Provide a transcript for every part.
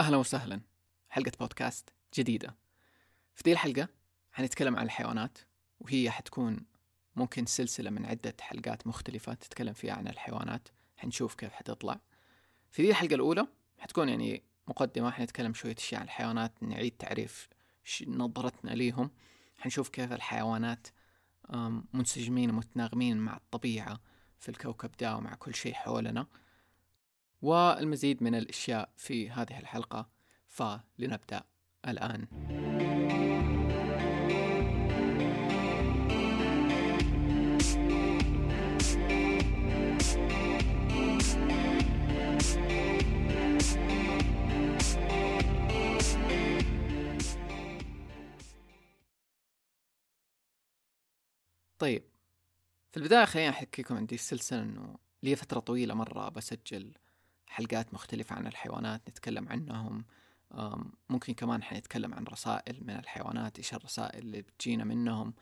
أهلا وسهلا. حلقة بودكاست جديدة. في دي الحلقة حنتكلم عن الحيوانات وهي حتكون ممكن سلسلة من عدة حلقات مختلفة تتكلم فيها عن الحيوانات. حنشوف كيف حتطلع. في دي الحلقة الأولى حتكون يعني مقدمة. حنتكلم شوية أشياء عن الحيوانات نعيد تعريف نظرتنا ليهم. حنشوف كيف الحيوانات منسجمين ومتناغمين مع الطبيعة في الكوكب ده ومع كل شيء حولنا. والمزيد من الأشياء في هذه الحلقة فلنبدأ الآن. طيب في البداية خليني أحكيكم عندي السلسلة إنه لي فترة طويلة مرة بسجل حلقات مختلفة عن الحيوانات نتكلم عنهم. ممكن كمان حنتكلم عن رسائل من الحيوانات إيش الرسائل اللي بتجينا منهم.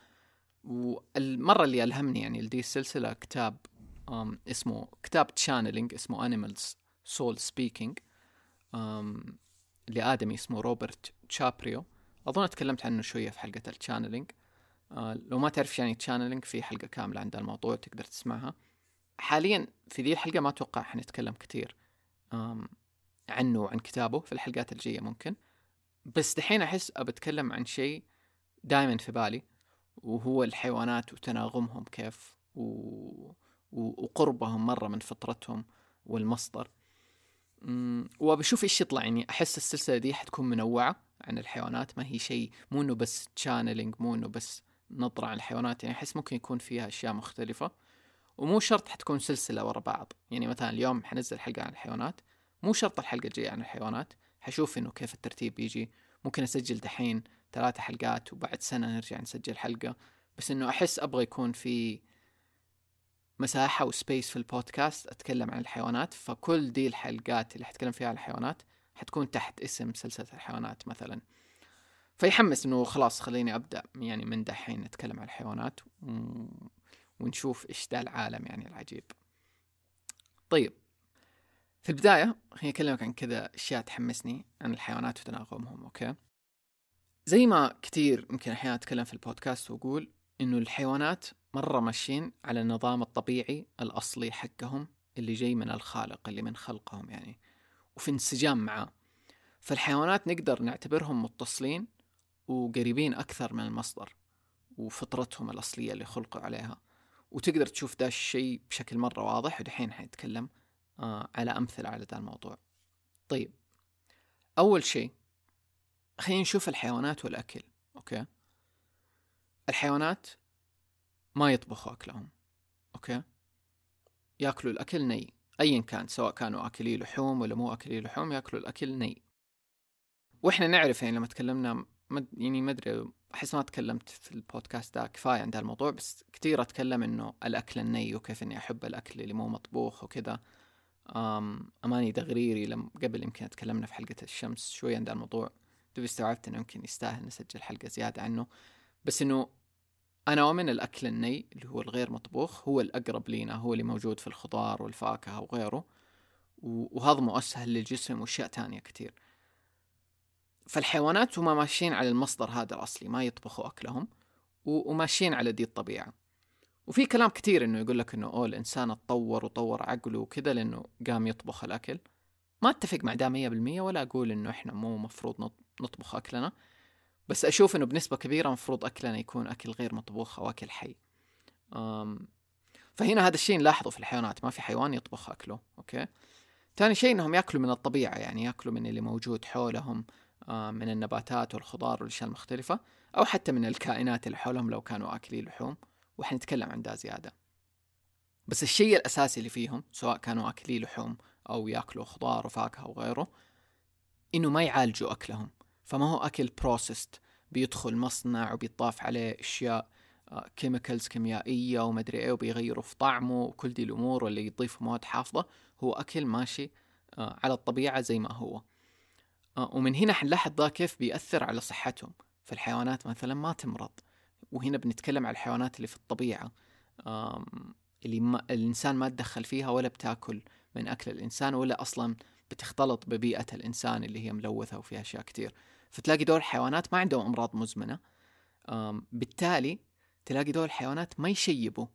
والمرة اللي ألهمني يعني لدي السلسلة كتاب اسمه كتاب channeling اسمه Animals Soul Speaking. لآدمي اسمه روبرت شابيرو أظن تكلمت عنه شوية في حلقة ال channeling آه، لو ما تعرف يعني channeling في حلقة كاملة عن الموضوع تقدر تسمعها. حاليا في ذي الحلقة ما أتوقع حنتكلم كثير عنه وعن كتابه في الحلقات الجاية ممكن. بس دحين أحس أبتكلم عن شيء دائما في بالي وهو الحيوانات وتناغمهم كيف و... وقربهم مرة من فطرتهم والمصدر. وبشوف إيش يطلع يعني أحس السلسلة دي حتكون منوعة عن الحيوانات. ما هي شيء مو إنه بس channeling مو إنه بس نظرة عن الحيوانات يعني أحس ممكن يكون فيها أشياء مختلفة. ومو شرط حتكون سلسلة ورا بعض. يعني مثلا اليوم حنزل حلقة عن الحيوانات مو شرط الحلقة الجاية عن الحيوانات. حشوف إنه كيف الترتيب بيجي. ممكن أسجل دحين ثلاثة حلقات وبعد سنة نرجع نسجل حلقة. بس إنه أحس أبغى يكون في مساحة وسبيس في البودكاست أتكلم عن الحيوانات. فكل دي الحلقات اللي حتكلم فيها عن الحيوانات حتكون تحت اسم سلسلة الحيوانات مثلا. فيحمس إنه خلاص خليني أبدأ يعني من دحين نتكلم عن الحيوانات. ونشوف إيش ذا العالم يعني العجيب. طيب في البداية خليني أكلمك عن كذا أشياء تحمسني عن الحيوانات وتناغمهم okay؟ زي ما كثير يمكن أحيانا أتكلم في البودكاست وأقول إنه الحيوانات مرة ماشيين على النظام الطبيعي الأصلي حقهم اللي جاي من الخالق اللي من خلقهم يعني وفي انسجام معاه. فالحيوانات نقدر نعتبرهم متصلين وقريبين أكثر من المصدر وفطرتهم الأصلية اللي خلقوا عليها. وتقدر تشوف ده الشيء بشكل مرة واضح ودحين حنتكلم آه على أمثلة على ذا الموضوع. طيب أول شيء خلينا نشوف الحيوانات والأكل okay؟ الحيوانات ما يطبخوا أكلهم okay؟ يأكلوا الأكل ني أيا كان سواء كانوا أكلي لحوم ولا مو أكلي لحوم يأكلوا الأكل ني. وإحنا نعرف يعني لما تكلمنا مد يعني ما أدري أحس ما تكلمت في البودكاست ده كفاية عن الموضوع بس كثير أتكلم إنه الأكل الني وكيف إني أحب الأكل اللي مو مطبوخ وكذا. أماني دغريري لم قبل يمكن تكلمنا في حلقة الشمس شوي عن الموضوع دوبي استوعبت إنه يمكن يستاهل نسجل حلقة زيادة عنه. بس إنه أنا اؤمن الأكل الني اللي هو الغير مطبوخ هو الأقرب لينا هو اللي موجود في الخضار والفاكهة وغيره. وهضمه اسهل للجسم وأشياء تانية كثير فالحيوانات هم ماشيين على المصدر هذا الأصلي ما يطبخوا أكلهم وماشيين على دي الطبيعة. وفي كلام كثير إنه يقول لك إنه أوه الإنسان اتطور وطور عقله وكذا لإنه قام يطبخ الأكل. ما أتفق مع ده 100% ولا أقول إنه إحنا مو مفروض نطبخ أكلنا. بس أشوف إنه بنسبة كبيرة مفروض أكلنا يكون أكل غير مطبوخ أو أكل حي. أم فهنا هذا الشيء نلاحظه في الحيوانات ما في حيوان يطبخ أكله أوكي؟ ثاني شيء إنهم يأكلوا من الطبيعة يعني يأكلوا من اللي موجود حولهم. من النباتات والخضار والأشياء المختلفة أو حتى من الكائنات اللي حولهم لو كانوا آكلي لحوم. وحنتكلم عن ده زيادة بس الشيء الأساسي اللي فيهم سواء كانوا آكلي لحوم أو يأكلوا خضار وفاكهة وغيره إنه ما يعالجوا أكلهم. فما هو أكل processed بيدخل مصنع وبيضاف عليه أشياء chemicals آه، كيميائية ومدري إيه وبيغيروا في طعمه وكل دي الأمور اللي يضيفوا مواد حافظة. هو أكل ماشي آه، على الطبيعة زي ما هو. آه، ومن هنا حنلاحظ ذا كيف بيأثر على صحتهم. فالحيوانات مثلا ما تمرض. وهنا بنتكلم على الحيوانات اللي في الطبيعة. اللي ما الإنسان ما تدخل فيها ولا بتاكل من أكل الإنسان ولا أصلا بتختلط ببيئة الإنسان اللي هي ملوثة وفيها أشياء كتير. فتلاقي دول الحيوانات ما عندهم أمراض مزمنة. بالتالي تلاقي دول الحيوانات ما يشيبوا.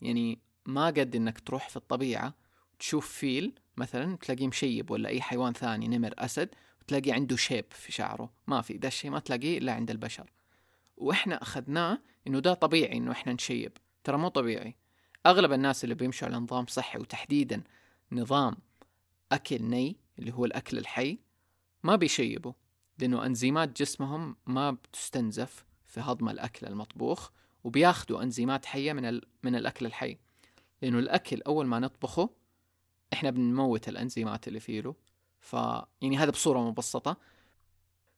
يعني ما قد إنك تروح في الطبيعة تشوف فيل مثلا تلاقيه مشيب ولا أي حيوان ثاني نمر أسد وتلاقي عنده شيب في شعره. ما في ده الشيء ما تلاقيه إلا عند البشر. وإحنا أخذناه إنه ده طبيعي إنه إحنا نشيب. ترى مو طبيعي. أغلب الناس اللي بيمشوا على نظام صحي وتحديدا نظام أكل ني اللي هو الأكل الحي ما بيشيبوا. لأنه أنزيمات جسمهم ما بتستنزف في هضم الأكل المطبوخ وبياخدوا أنزيمات حية من. من الأكل الحي. لأنه الأكل أول ما نطبخه إحنا بنموت الأنزيمات اللي فيه له. ف يعني هذا بصورة مبسطة.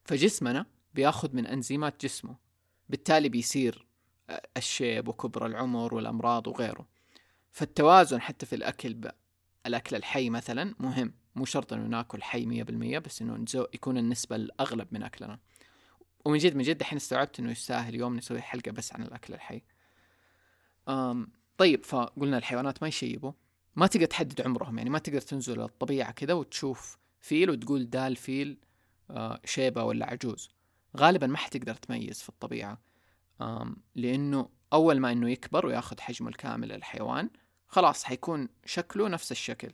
فجسمنا بياخد من أنزيمات جسمه بالتالي بيصير الشيب وكبر العمر والأمراض وغيره. فالتوازن حتى في الأكل ب... الأكل الحي مثلا مهم. مو شرط إنه ناكل حي مية بالمية بس إنه يكون النسبة الأغلب من أكلنا. ومن جد من جد الحين استوعبت إنه يستاهل يوم نسوي حلقة بس عن الأكل الحي. أم طيب فقلنا الحيوانات ما يشيبوا. ما تقدر تحدد عمرهم يعني ما تقدر تنزل الطبيعة كذا وتشوف فيل وتقول ده الفيل آه شيبة ولا عجوز. غالبا ما حتقدر تميز في الطبيعة. لأنه أول ما إنه يكبر وياخذ حجمه الكامل الحيوان خلاص حيكون شكله نفس الشكل.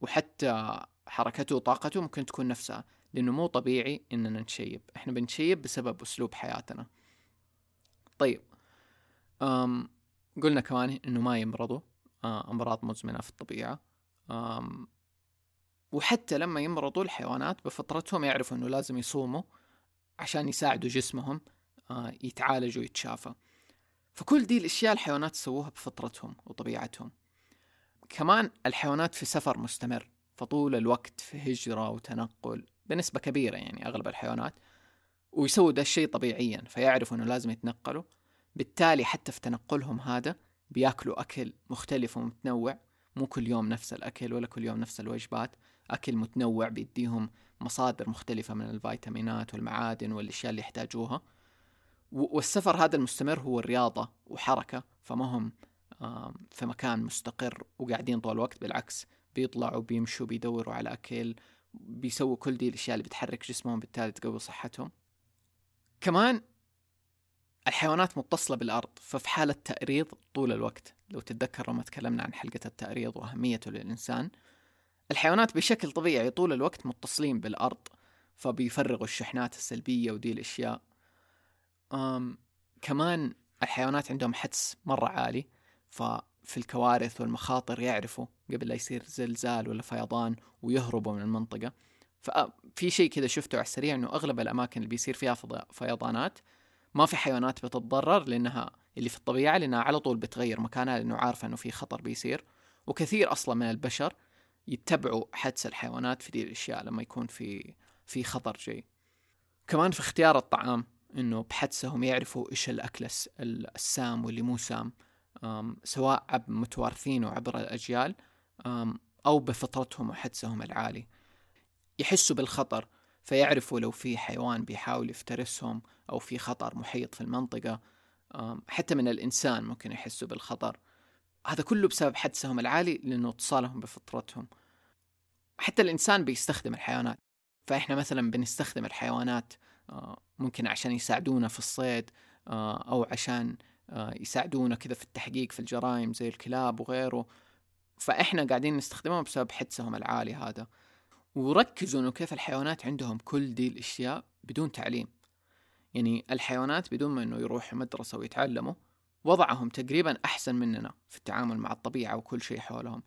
وحتى حركته وطاقته ممكن تكون نفسها لأنه مو طبيعي إننا نشيب إحنا بنشيب بسبب أسلوب حياتنا. طيب. قلنا كمان إنه ما يمرضوا أمراض مزمنة في الطبيعة. وحتى لما يمرضوا الحيوانات بفطرتهم يعرفوا إنه لازم يصوموا عشان يساعدوا جسمهم يتعالج ويتشافى فكل دي الأشياء الحيوانات سووها بفطرتهم وطبيعتهم. كمان الحيوانات في سفر مستمر فطول الوقت في هجرة وتنقل بنسبة كبيرة يعني أغلب الحيوانات ويسووا ده الشيء طبيعيا فيعرفوا أنه لازم يتنقلوا. بالتالي حتى في تنقلهم هذا بياكلوا أكل مختلف ومتنوع مو كل يوم نفس الأكل ولا كل يوم نفس الوجبات. أكل متنوع بيديهم مصادر مختلفة من الفيتامينات والمعادن والأشياء اللي يحتاجوها. والسفر هذا المستمر هو الرياضة وحركة فما هم في مكان مستقر وقاعدين طول الوقت. بالعكس بيطلعوا بيمشوا بيدوروا على أكل بيسووا كل دي الأشياء اللي بتحرك جسمهم بالتالي تقوي صحتهم. كمان الحيوانات متصلة بالأرض ففي حالة تأريض طول الوقت. لو تتذكر لما تكلمنا عن حلقة التأريض وأهميته للإنسان الحيوانات بشكل طبيعي طول الوقت متصلين بالأرض فبيفرغوا الشحنات السلبية ودي الأشياء. أم كمان الحيوانات عندهم حدس مرة عالي ففي الكوارث والمخاطر يعرفوا قبل لا يصير زلزال ولا فيضان ويهربوا من المنطقة. ففي شيء كذا شفته على السريع إنه أغلب الأماكن اللي بيصير فيها فيضانات ما في حيوانات بتتضرر لأنها اللي في الطبيعة لأنها على طول بتغير مكانها لأنه عارفة إنه في خطر بيصير. وكثير أصلا من البشر يتبعوا حدس الحيوانات في دي الأشياء لما يكون في في خطر جاي كمان في اختيار الطعام إنه بحدسهم يعرفوا إيش الأكل السام واللي مو سام. سواء عب متوارثينه عبر الأجيال أو بفطرتهم وحدسهم العالي. يحسوا بالخطر فيعرفوا لو في حيوان بيحاول يفترسهم أو في خطر محيط في المنطقة. حتى من الإنسان ممكن يحسوا بالخطر. هذا كله بسبب حدسهم العالي لأنه اتصالهم بفطرتهم. حتى الإنسان بيستخدم الحيوانات. فإحنا مثلا بنستخدم الحيوانات آه، ممكن عشان يساعدونا في الصيد آه، أو عشان آه، يساعدونا كذا في التحقيق في الجرائم زي الكلاب وغيره. فإحنا قاعدين نستخدمهم بسبب حدسهم العالي هذا. وركزوا إنه كيف الحيوانات عندهم كل دي الأشياء بدون تعليم. يعني الحيوانات بدون ما إنه يروحوا مدرسة ويتعلموا وضعهم تقريبا أحسن مننا في التعامل مع الطبيعة وكل شيء حولهم.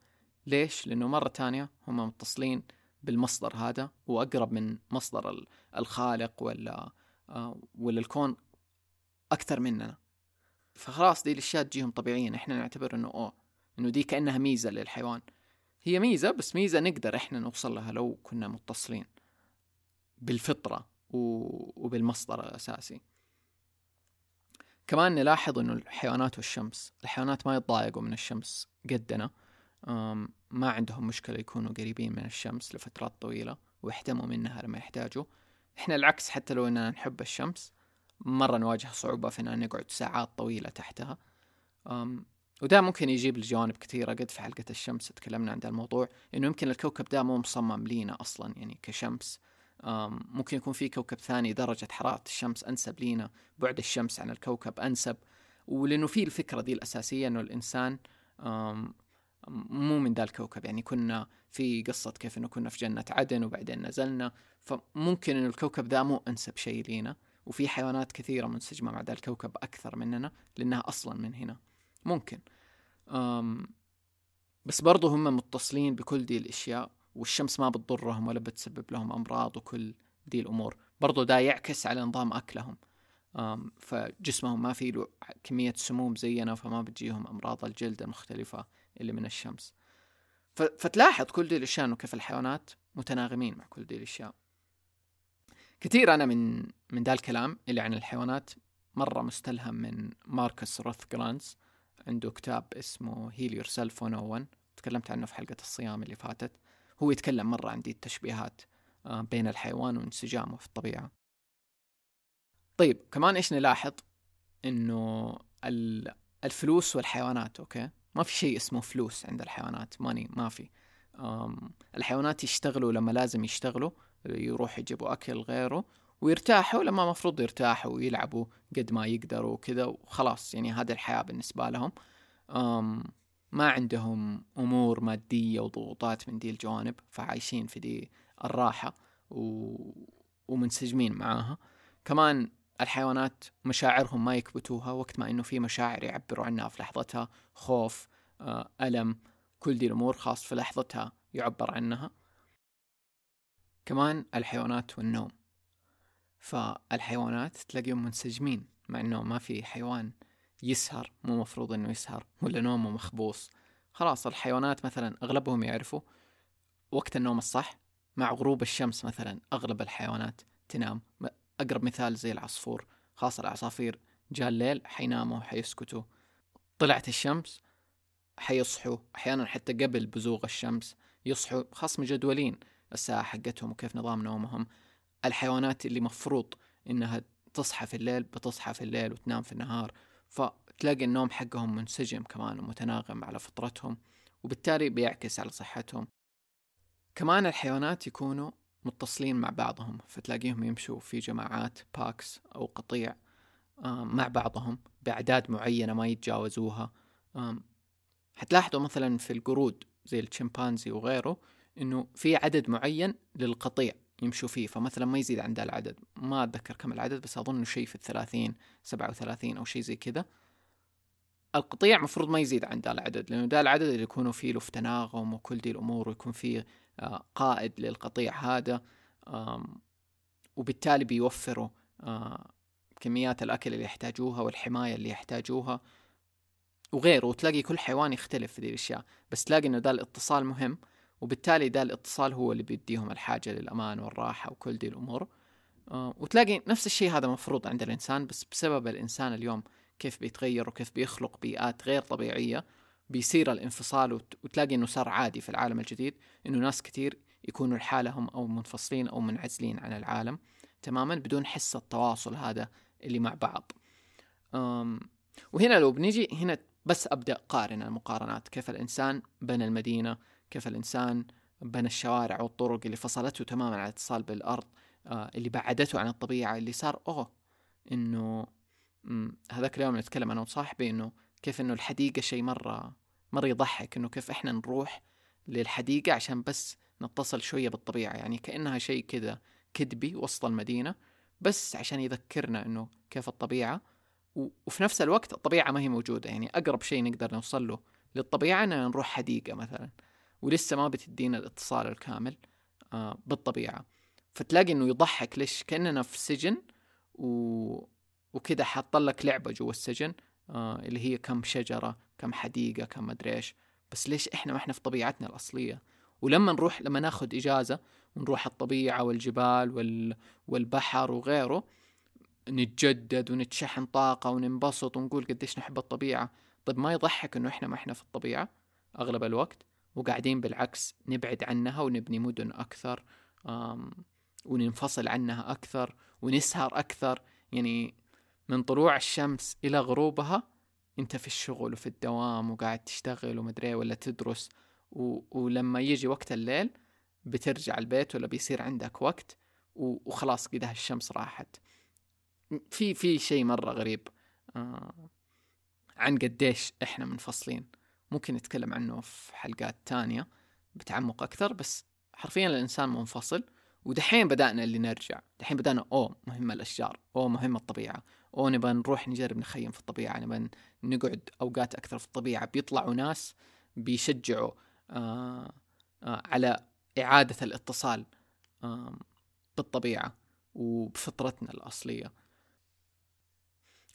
ليش؟ لأنه مرة تانية هم متصلين بالمصدر هذا وأقرب من مصدر الخالق ولا آه، ولا الكون أكثر مننا. فخلاص دي الأشياء تجيهم طبيعيا. إحنا نعتبر إنه اوه إنه دي كانها ميزة للحيوان. هي ميزة بس ميزة نقدر إحنا نوصل لها لو كنا متصلين بالفطرة وبالمصدر الأساسي. كمان نلاحظ إنه الحيوانات والشمس الحيوانات ما يتضايقوا من الشمس قدنا. ما عندهم مشكلة يكونوا قريبين من الشمس لفترات طويلة ويحتموا منها لما يحتاجوا. إحنا العكس حتى لو إننا نحب الشمس مرة نواجه صعوبة في إننا نقعد ساعات طويلة تحتها. وده ممكن يجيب لجوانب كثيرة. قد في حلقة الشمس تكلمنا عن الموضوع إنه يمكن الكوكب ده مو مصمم لينا أصلا يعني كشمس. ممكن يكون في كوكب ثاني درجة حرارة الشمس أنسب لينا بعد الشمس عن الكوكب أنسب. ولأنه في الفكرة دي الأساسية إنه الإنسان مو من ذا الكوكب. يعني كنا في قصة كيف إنه كنا في جنة عدن وبعدين نزلنا. فممكن إنه الكوكب ذا مو أنسب شيء لينا. وفي حيوانات كثيرة منسجمة مع ذا الكوكب أكثر مننا لأنها أصلا من هنا. ممكن. بس برضو هم متصلين بكل دي الأشياء. والشمس ما بتضرهم ولا بتسبب لهم أمراض وكل دي الأمور. برضو ده يعكس على نظام أكلهم. فجسمهم ما في له كمية سموم زينا فما بتجيهم أمراض الجلد المختلفة اللي من الشمس. فتلاحظ كل دي الأشياء إنه كيف الحيوانات متناغمين مع كل دي الأشياء. كثير أنا من من ذا الكلام اللي عن الحيوانات مرة مستلهم من ماركس روثكرانز. عنده كتاب اسمه Heal Yourself 101 تكلمت عنه في حلقة الصيام اللي فاتت. هو يتكلم مرة عن دي التشبيهات آه، بين الحيوان وانسجامه في الطبيعة. طيب كمان إيش نلاحظ؟ إنه الفلوس والحيوانات أوكي؟ ما في شيء اسمه فلوس عند الحيوانات ماني ما في. الحيوانات يشتغلوا لما لازم يشتغلوا يروحوا يجيبوا أكل غيره ويرتاحوا لما مفروض يرتاحوا ويلعبوا قد ما يقدروا وكذا وخلاص يعني هذه الحياة بالنسبة لهم. ما عندهم أمور مادية وضغوطات من دي الجوانب فعايشين في دي الراحة و... ومنسجمين معاها. كمان الحيوانات مشاعرهم ما يكبتوها وقت ما إنه في مشاعر يعبروا عنها في لحظتها خوف آه، ألم كل دي الأمور خاص في لحظتها يعبر عنها. كمان الحيوانات والنوم. فالحيوانات تلاقيهم منسجمين مع إنه ما في حيوان يسهر مو مفروض إنه يسهر ولا نومه مخبوص. خلاص الحيوانات مثلا أغلبهم يعرفوا وقت النوم الصح. مع غروب الشمس مثلا أغلب الحيوانات تنام. أقرب مثال زي العصفور خاصة العصافير. جاء الليل حيناموا حيسكتوا. طلعت الشمس حيصحوا. أحيانا حتى قبل بزوغ الشمس يصحوا خاص مجدولين الساعة حقتهم وكيف نظام نومهم. الحيوانات اللي مفروض إنها تصحى في الليل بتصحى في الليل وتنام في النهار. فتلاقي النوم حقهم منسجم كمان ومتناغم على فطرتهم وبالتالي بيعكس على صحتهم. كمان الحيوانات يكونوا متصلين مع بعضهم فتلاقيهم يمشوا في جماعات packs أو قطيع مع بعضهم بأعداد معينة ما يتجاوزوها. حتلاحظوا مثلا في القرود زي الشمبانزي وغيره إنه في عدد معين للقطيع. يمشوا فيه فمثلا ما يزيد عن ذا العدد. ما أتذكر كم العدد بس أظن شيء في الثلاثين سبعة وثلاثين أو شيء زي كذا. القطيع مفروض ما يزيد عن ذا العدد لأنه ذا العدد اللي يكونوا فيه له في تناغم وكل دي الأمور ويكون فيه آه، قائد للقطيع هذا وبالتالي بيوفروا آه، كميات الأكل اللي يحتاجوها والحماية اللي يحتاجوها وغيره. وتلاقي كل حيوان يختلف في ذي الأشياء بس تلاقي إنه ذا الاتصال مهم. وبالتالي ده الاتصال هو اللي بيديهم الحاجة للأمان والراحة وكل دي الأمور. آه وتلاقي نفس الشيء هذا مفروض عند الإنسان بس بسبب الإنسان اليوم كيف بيتغير وكيف بيخلق بيئات غير طبيعية بيصير الانفصال وتلاقي إنه صار عادي في العالم الجديد إنه ناس كثير يكونوا لحالهم أو منفصلين أو منعزلين عن العالم تماما بدون حس التواصل هذا اللي مع بعض. وهنا لو بنيجي هنا بس أبدأ قارن المقارنات. كيف الإنسان بنى المدينة؟ كيف الإنسان بنى الشوارع والطرق اللي فصلته تماما عن الاتصال بالأرض آه اللي بعدته عن الطبيعة اللي صار. أوه إنه هذاك اليوم نتكلم أنا وصاحبي إنه كيف إنه الحديقة شيء مرة مرة يضحك إنه كيف إحنا نروح للحديقة عشان بس نتصل شوية بالطبيعة. يعني كأنها شيء كذا كدبي وسط المدينة بس عشان يذكرنا إنه كيف الطبيعة. وفي نفس الوقت الطبيعة ما هي موجودة. يعني أقرب شيء نقدر نوصل له للطبيعة إننا نروح حديقة مثلا. ولسه ما بتدينا الاتصال الكامل آه بالطبيعة. فتلاقي إنه يضحك ليش؟ كأننا في سجن و... وكذا حاط لك لعبة جوا السجن آه اللي هي كم شجرة كم حديقة كم مدري إيش. بس ليش إحنا ما إحنا في طبيعتنا الأصلية؟ ولما نروح لما ناخذ إجازة ونروح الطبيعة والجبال وال... والبحر وغيره نتجدد ونتشحن طاقة وننبسط ونقول قديش نحب الطبيعة. طيب ما يضحك إنه إحنا ما إحنا في الطبيعة أغلب الوقت؟ وقاعدين بالعكس نبعد عنها ونبني مدن أكثر وننفصل عنها أكثر ونسهر أكثر. يعني من طلوع الشمس إلى غروبها أنت في الشغل وفي الدوام وقاعد تشتغل ومدري ولا تدرس و... ولما يجي وقت الليل بترجع البيت ولا بيصير عندك وقت و... وخلاص كده الشمس راحت. في في شيء مرة غريب آه عن قديش إحنا منفصلين. ممكن نتكلم عنه في حلقات تانية بتعمق أكثر بس حرفيا الإنسان منفصل ودحين بدأنا اللي نرجع. دحين بدأنا أوه مهمة الأشجار أوه مهمة الطبيعة أوه نبغى نروح نجرب نخيم في الطبيعة نبغى نقعد أوقات أكثر في الطبيعة. بيطلعوا ناس بيشجعوا آه آه على إعادة الاتصال آه بالطبيعة وبفطرتنا الأصلية.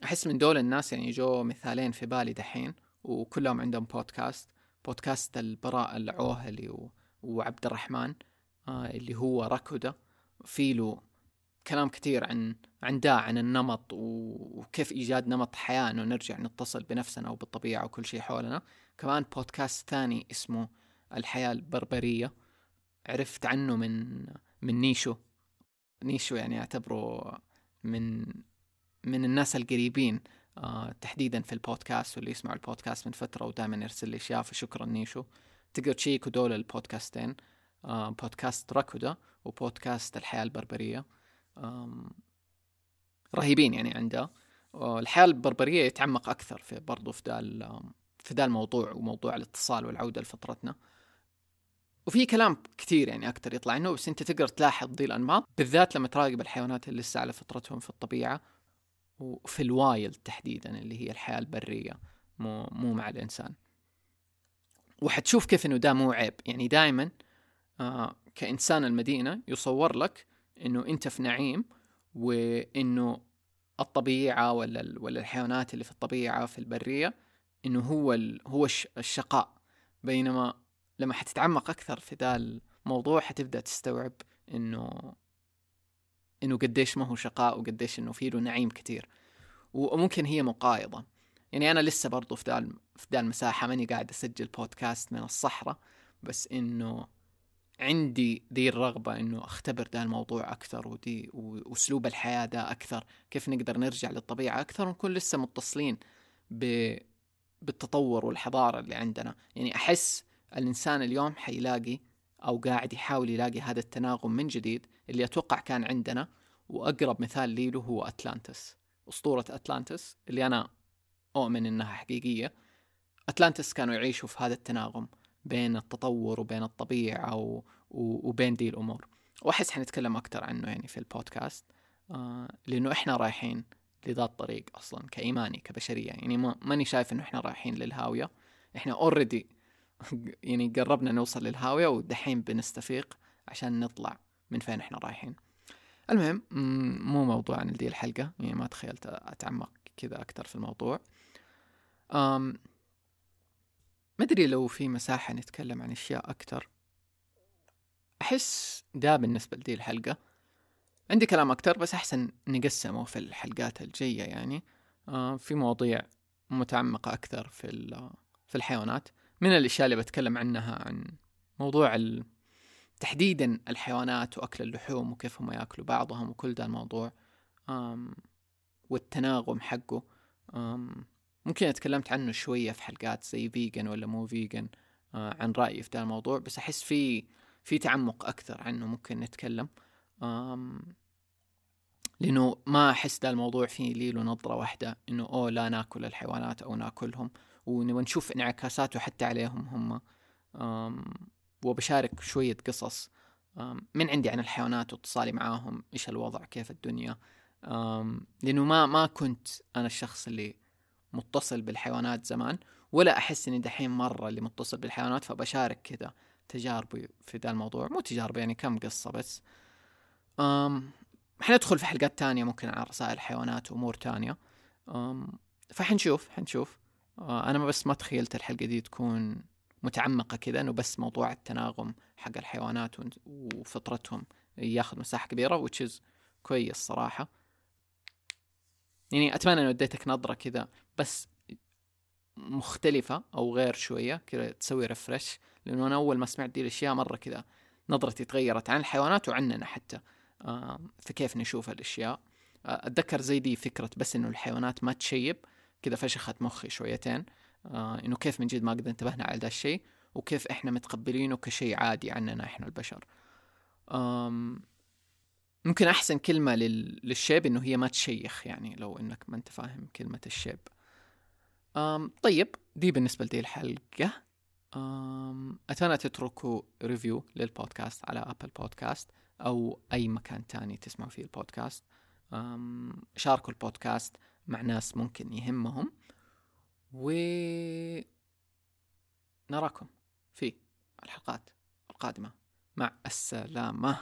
أحس من دول الناس يعني جو مثالين في بالي دحين. وكلهم عندهم بودكاست بودكاست البراء العوهلي وعبد الرحمن آه اللي هو ركودة. في له كلام كثير عن عن دا عن النمط وكيف إيجاد نمط حياة إنه نرجع نتصل بنفسنا وبالطبيعة وكل شيء حولنا. كمان بودكاست ثاني اسمه الحياة البربرية. عرفت عنه من من نيشو. نيشو يعني أعتبره من من الناس القريبين. آه تحديدا في البودكاست واللي يسمعوا البودكاست من فترة ودائما يرسل لي أشياء فشكرا نيشو. تقدر تشيكوا دول البودكاستين آه بودكاست راكودا وبودكاست الحياة البربرية. رهيبين يعني عنده. الحياة البربرية يتعمق أكثر في برضو في ذا في ذا الموضوع وموضوع الاتصال والعودة لفطرتنا. وفي كلام كثير يعني أكثر يطلع عنه بس أنت تقدر تلاحظ ذي الأنماط بالذات لما تراقب الحيوانات اللي لسه على فطرتهم في الطبيعة وفي ال wild تحديدا اللي هي الحياة البرية مو مو مع الإنسان. وحتشوف كيف إنه ده مو عيب. يعني دائما آه كإنسان المدينة يصور لك إنه أنت في نعيم وإنه الطبيعة ولا ولا الحيوانات اللي في الطبيعة في البرية إنه هو هو الشقاء. بينما لما حتتعمق أكثر في ذا الموضوع حتبدأ تستوعب إنه إنه قديش ما هو شقاء وقديش إنه فيه له نعيم كثير وممكن هي مقايضة. يعني أنا لسه برضو في ذا في ذا المساحه ماني قاعد أسجل بودكاست من الصحراء بس إنه عندي ذي الرغبة إنه أختبر ذا الموضوع أكثر ودي وأسلوب الحياة ده أكثر كيف نقدر نرجع للطبيعة أكثر ونكون لسه متصلين ب... بالتطور والحضارة اللي عندنا. يعني أحس الإنسان اليوم حيلاقي أو قاعد يحاول يلاقي هذا التناغم من جديد اللي أتوقع كان عندنا وأقرب مثال لي له هو أتلانتس. أسطورة أتلانتس اللي أنا أؤمن إنها حقيقية. أتلانتس كانوا يعيشوا في هذا التناغم بين التطور وبين الطبيعة و... وبين دي الأمور. وأحس حنتكلم أكثر عنه يعني في البودكاست آه لأنه إحنا رايحين لذا الطريق أصلا كإيماني كبشرية. يعني ما ماني شايف إنه إحنا رايحين للهاوية. إحنا أوريدي يعني قربنا نوصل للهاوية ودحين بنستفيق عشان نطلع من فين إحنا رايحين. المهم مو موضوع عن دي الحلقة يعني ما تخيلت أتعمق كذا أكثر في الموضوع. أم ما أدري لو في مساحة نتكلم عن أشياء أكتر أحس ده بالنسبة لدي الحلقة. عندي كلام أكتر بس أحسن نقسمه في الحلقات الجاية يعني. في مواضيع متعمقة أكثر في في الحيوانات. من الأشياء اللي بتكلم عنها عن موضوع تحديدا الحيوانات وأكل اللحوم وكيف هم يأكلوا بعضهم وكل ده الموضوع والتناغم حقه. ممكن اتكلمت عنه شوية في حلقات زي فيجن ولا مو فيجن آه عن رأيي في ذا الموضوع بس أحس في في تعمق أكثر عنه ممكن نتكلم. آم لأنه ما أحس ذا الموضوع فيه لي له نظرة واحدة إنه أوه لا نأكل الحيوانات أو نأكلهم ونبغى نشوف انعكاساته حتى عليهم هم. وبشارك شوية قصص من عندي عن الحيوانات واتصالي معاهم إيش الوضع كيف الدنيا. آم لأنه ما ما كنت أنا الشخص اللي متصل بالحيوانات زمان ولا أحس إني دحين مرة اللي متصل بالحيوانات فبشارك كذا تجاربي في ذا الموضوع. مو تجاربي يعني كم قصة بس. حندخل في حلقات تانية ممكن عن رسائل الحيوانات وأمور تانية. فحنشوف حنشوف. أه أنا بس ما تخيلت الحلقة دي تكون متعمقة كذا إنه بس موضوع التناغم حق الحيوانات وفطرتهم ياخذ مساحة كبيرة which is كويس صراحة. يعني أتمنى إنه اديتك نظرة كذا بس مختلفة أو غير شوية كذا تسوي refresh لأنه أنا أول ما سمعت دي الأشياء مرة كذا نظرتي تغيرت عن الحيوانات وعننا حتى. في كيف نشوف الأشياء أتذكر زي دي فكرة بس إنه الحيوانات ما تشيب. كذا فشخت مخي شويتين. آه إنه كيف من جد ما قد انتبهنا على ذا الشيء وكيف إحنا متقبلينه كشيء عادي عننا إحنا البشر. ممكن أحسن كلمة لل... للشيب إنه هي ما تشيخ يعني لو إنك ما أنت فاهم كلمة الشيب. آم طيب دي بالنسبة لدي الحلقة. آم أتمنى تتركوا review للبودكاست على Apple Podcast أو أي مكان تاني تسمعوا فيه البودكاست. شاركوا البودكاست. مع ناس ممكن يهمهم و نراكم في الحلقات القادمة. مع السلامة.